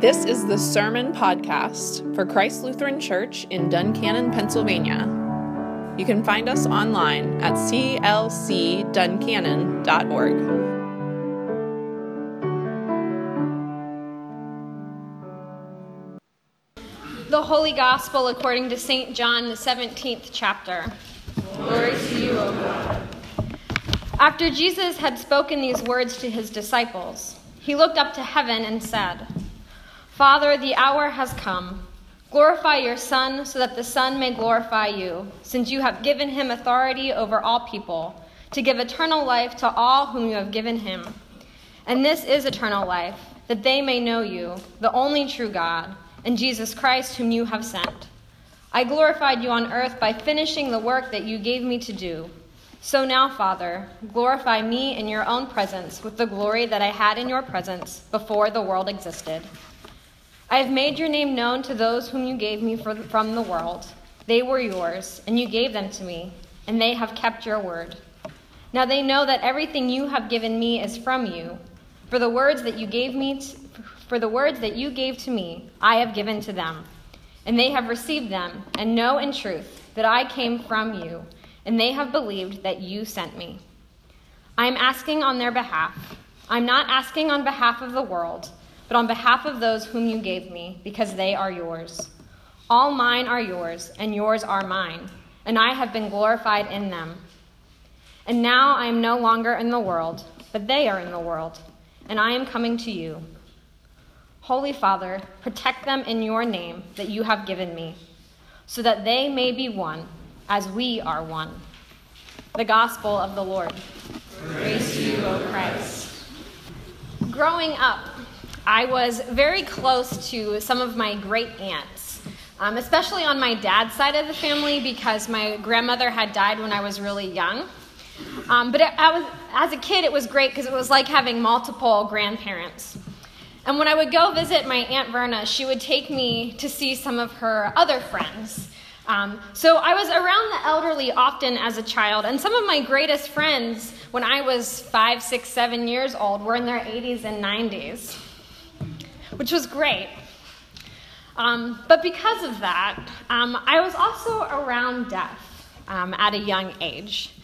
This is the Sermon Podcast for Christ Lutheran Church in Duncannon, Pennsylvania. You can find us online at clcduncannon.org. The Holy Gospel according to St. John, the 17th chapter. Glory to you, O God. After Jesus had spoken these words to his disciples, he looked up to heaven and said, Father, the hour has come. Glorify your Son, so that the Son may glorify you, since you have given him authority over all people, to give eternal life to all whom you have given him. And this is eternal life, that they may know you, the only true God and Jesus Christ, whom you have sent. I glorified you on earth by finishing the work that you gave me to do. So now, Father, glorify me in your own presence with the glory that I had in your presence before the world existed. I have made your name known to those whom you gave me from the world. They were yours, and you gave them to me, and they have kept your word. Now they know that everything you have given me is from you. For the words that you gave me, t- for the words that you gave to me, I have given to them, and they have received them, and know in truth that I came from you, and they have believed that you sent me. I am asking on their behalf. I'm not asking on behalf of the world, but on behalf of those whom you gave me, because they are yours. All mine are yours, and yours are mine, and I have been glorified in them. And now I am no longer in the world, but they are in the world, and I am coming to you. Holy Father, protect them in your name that you have given me, so that they may be one, as we are one. The Gospel of the Lord. Praise to you, O Christ. Growing up, I was very close to some of my great aunts, um, especially on my dad's side of the family because my grandmother had died when I was really young. Um, but it, was, as a kid, it was great because it was like having multiple grandparents. And when I would go visit my Aunt Verna, she would take me to see some of her other friends. Um, so I was around the elderly often as a child, and some of my greatest friends when I was five, six, seven years old were in their 80s and 90s, which was great. Um, but because of that, um, I was also around death um, at a young age.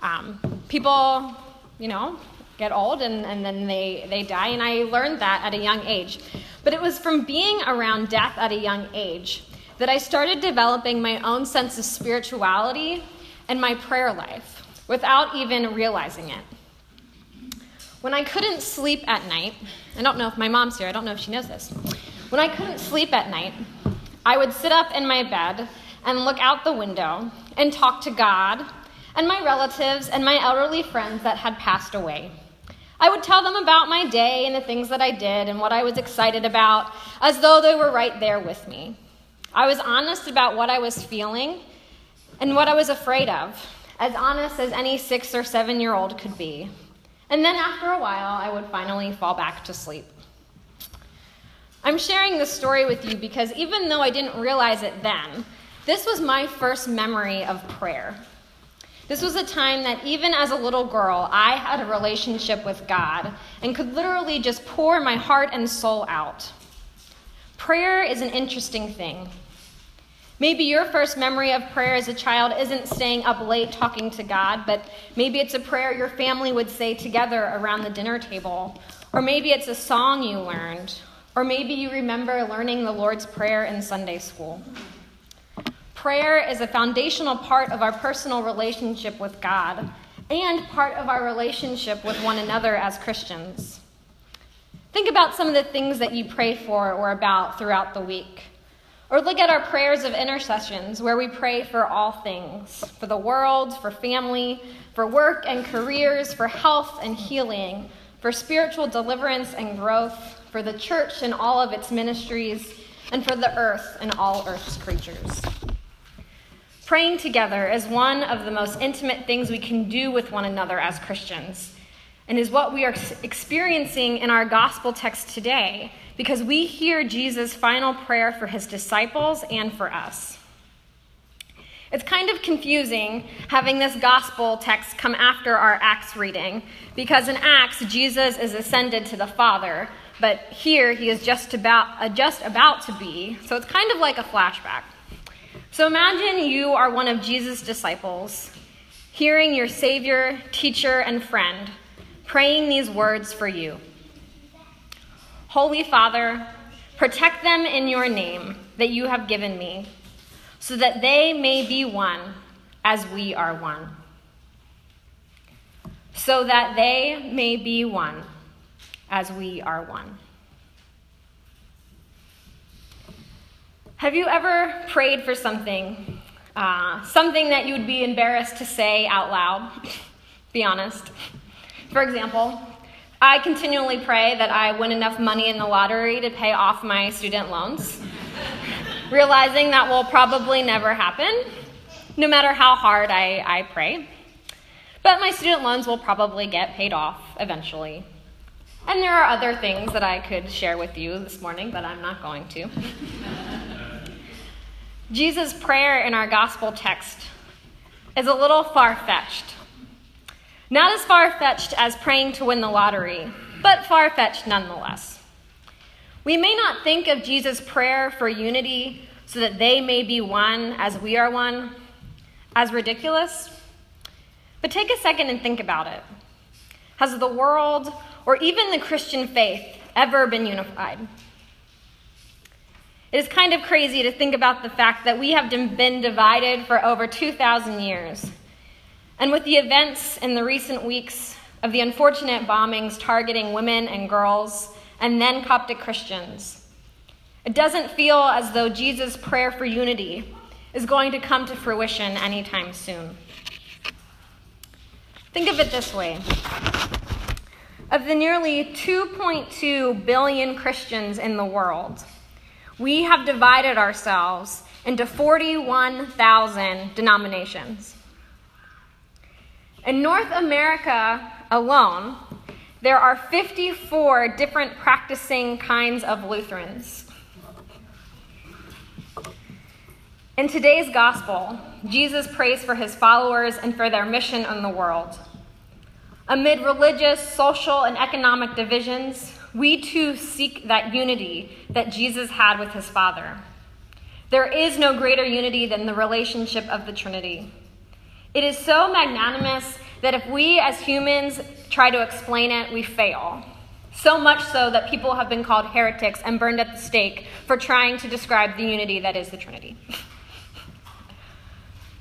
Um, people, you know, get old and, and then they, they die, and I learned that at a young age. But it was from being around death at a young age that I started developing my own sense of spirituality and my prayer life without even realizing it. When I couldn't sleep at night, I don't know if my mom's here, I don't know if she knows this. When I couldn't sleep at night, I would sit up in my bed and look out the window and talk to God and my relatives and my elderly friends that had passed away. I would tell them about my day and the things that I did and what I was excited about, as though they were right there with me. I was honest about what I was feeling and what I was afraid of, as honest as any six or seven year old could be. And then after a while, I would finally fall back to sleep. I'm sharing this story with you because even though I didn't realize it then, this was my first memory of prayer. This was a time that even as a little girl, I had a relationship with God and could literally just pour my heart and soul out. Prayer is an interesting thing. Maybe your first memory of prayer as a child isn't staying up late talking to God, but maybe it's a prayer your family would say together around the dinner table. Or maybe it's a song you learned. Or maybe you remember learning the Lord's Prayer in Sunday school. Prayer is a foundational part of our personal relationship with God and part of our relationship with one another as Christians. Think about some of the things that you pray for or about throughout the week. Or look at our prayers of intercessions where we pray for all things for the world, for family, for work and careers, for health and healing, for spiritual deliverance and growth, for the church and all of its ministries, and for the earth and all earth's creatures. Praying together is one of the most intimate things we can do with one another as Christians, and is what we are experiencing in our gospel text today because we hear Jesus' final prayer for his disciples and for us. It's kind of confusing having this gospel text come after our Acts reading, because in Acts, Jesus is ascended to the Father, but here he is just about, uh, just about to be. So it's kind of like a flashback. So imagine you are one of Jesus' disciples, hearing your Savior, teacher, and friend praying these words for you Holy Father, protect them in your name that you have given me, so that they may be one as we are one. So that they may be one as we are one. Have you ever prayed for something, uh, something that you would be embarrassed to say out loud? be honest. For example, I continually pray that I win enough money in the lottery to pay off my student loans, realizing that will probably never happen, no matter how hard I, I pray. But my student loans will probably get paid off eventually. And there are other things that I could share with you this morning, but I'm not going to. Jesus' prayer in our gospel text is a little far fetched. Not as far fetched as praying to win the lottery, but far fetched nonetheless. We may not think of Jesus' prayer for unity so that they may be one as we are one as ridiculous, but take a second and think about it. Has the world, or even the Christian faith, ever been unified? It is kind of crazy to think about the fact that we have been divided for over 2,000 years. And with the events in the recent weeks of the unfortunate bombings targeting women and girls, and then Coptic Christians, it doesn't feel as though Jesus' prayer for unity is going to come to fruition anytime soon. Think of it this way of the nearly 2.2 billion Christians in the world, we have divided ourselves into 41,000 denominations. In North America alone, there are 54 different practicing kinds of Lutherans. In today's gospel, Jesus prays for his followers and for their mission in the world. Amid religious, social, and economic divisions, we too seek that unity that Jesus had with his Father. There is no greater unity than the relationship of the Trinity. It is so magnanimous that if we as humans try to explain it, we fail. So much so that people have been called heretics and burned at the stake for trying to describe the unity that is the Trinity.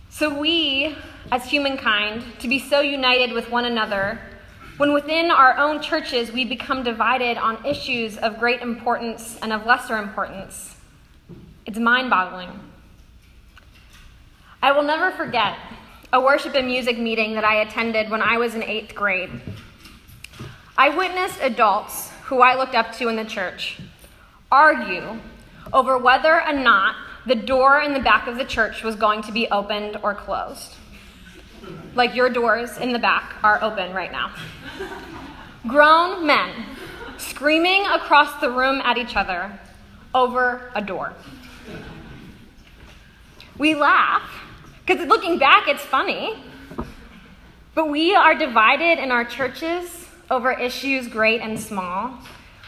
so, we, as humankind, to be so united with one another when within our own churches we become divided on issues of great importance and of lesser importance, it's mind boggling. I will never forget a worship and music meeting that I attended when I was in eighth grade. I witnessed adults who I looked up to in the church argue over whether or not the door in the back of the church was going to be opened or closed. Like your doors in the back are open right now. Grown men screaming across the room at each other over a door. We laugh because looking back, it's funny. But we are divided in our churches over issues great and small.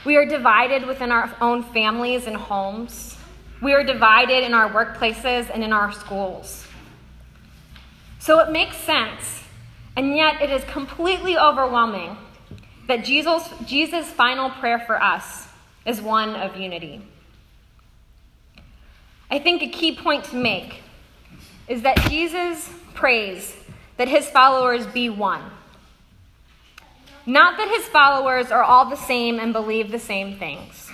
We are divided within our own families and homes. We are divided in our workplaces and in our schools. So it makes sense, and yet it is completely overwhelming that Jesus, Jesus' final prayer for us is one of unity. I think a key point to make is that Jesus prays that his followers be one. Not that his followers are all the same and believe the same things,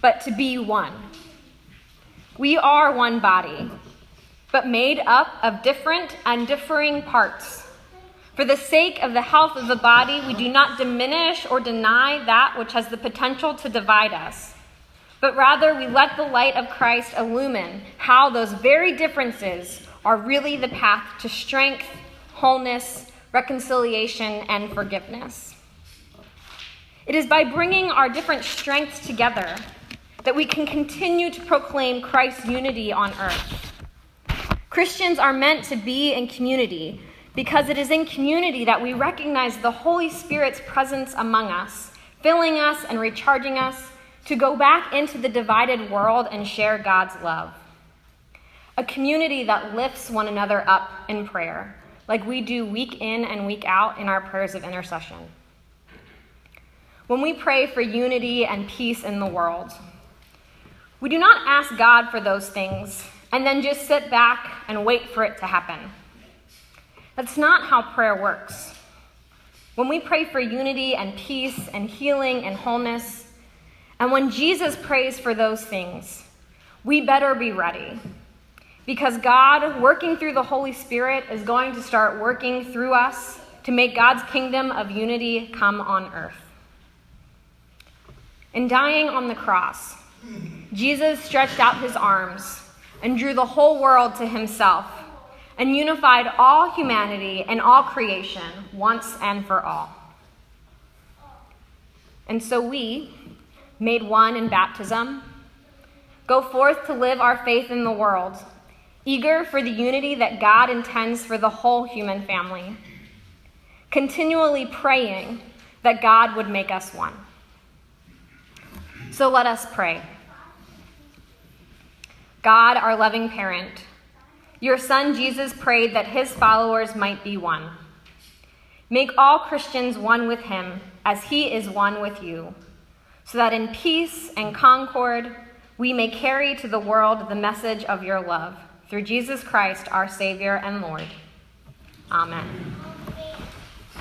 but to be one. We are one body, but made up of different and differing parts. For the sake of the health of the body, we do not diminish or deny that which has the potential to divide us, but rather we let the light of Christ illumine how those very differences are really the path to strength, wholeness, reconciliation, and forgiveness. It is by bringing our different strengths together that we can continue to proclaim Christ's unity on earth. Christians are meant to be in community because it is in community that we recognize the Holy Spirit's presence among us, filling us and recharging us to go back into the divided world and share God's love. A community that lifts one another up in prayer, like we do week in and week out in our prayers of intercession. When we pray for unity and peace in the world, we do not ask God for those things and then just sit back and wait for it to happen. That's not how prayer works. When we pray for unity and peace and healing and wholeness, and when Jesus prays for those things, we better be ready. Because God, working through the Holy Spirit, is going to start working through us to make God's kingdom of unity come on earth. In dying on the cross, Jesus stretched out his arms and drew the whole world to himself and unified all humanity and all creation once and for all. And so we, made one in baptism, go forth to live our faith in the world, eager for the unity that God intends for the whole human family, continually praying that God would make us one. So let us pray. God, our loving parent, your son Jesus prayed that his followers might be one. Make all Christians one with him as he is one with you, so that in peace and concord we may carry to the world the message of your love. Through Jesus Christ, our Savior and Lord. Amen.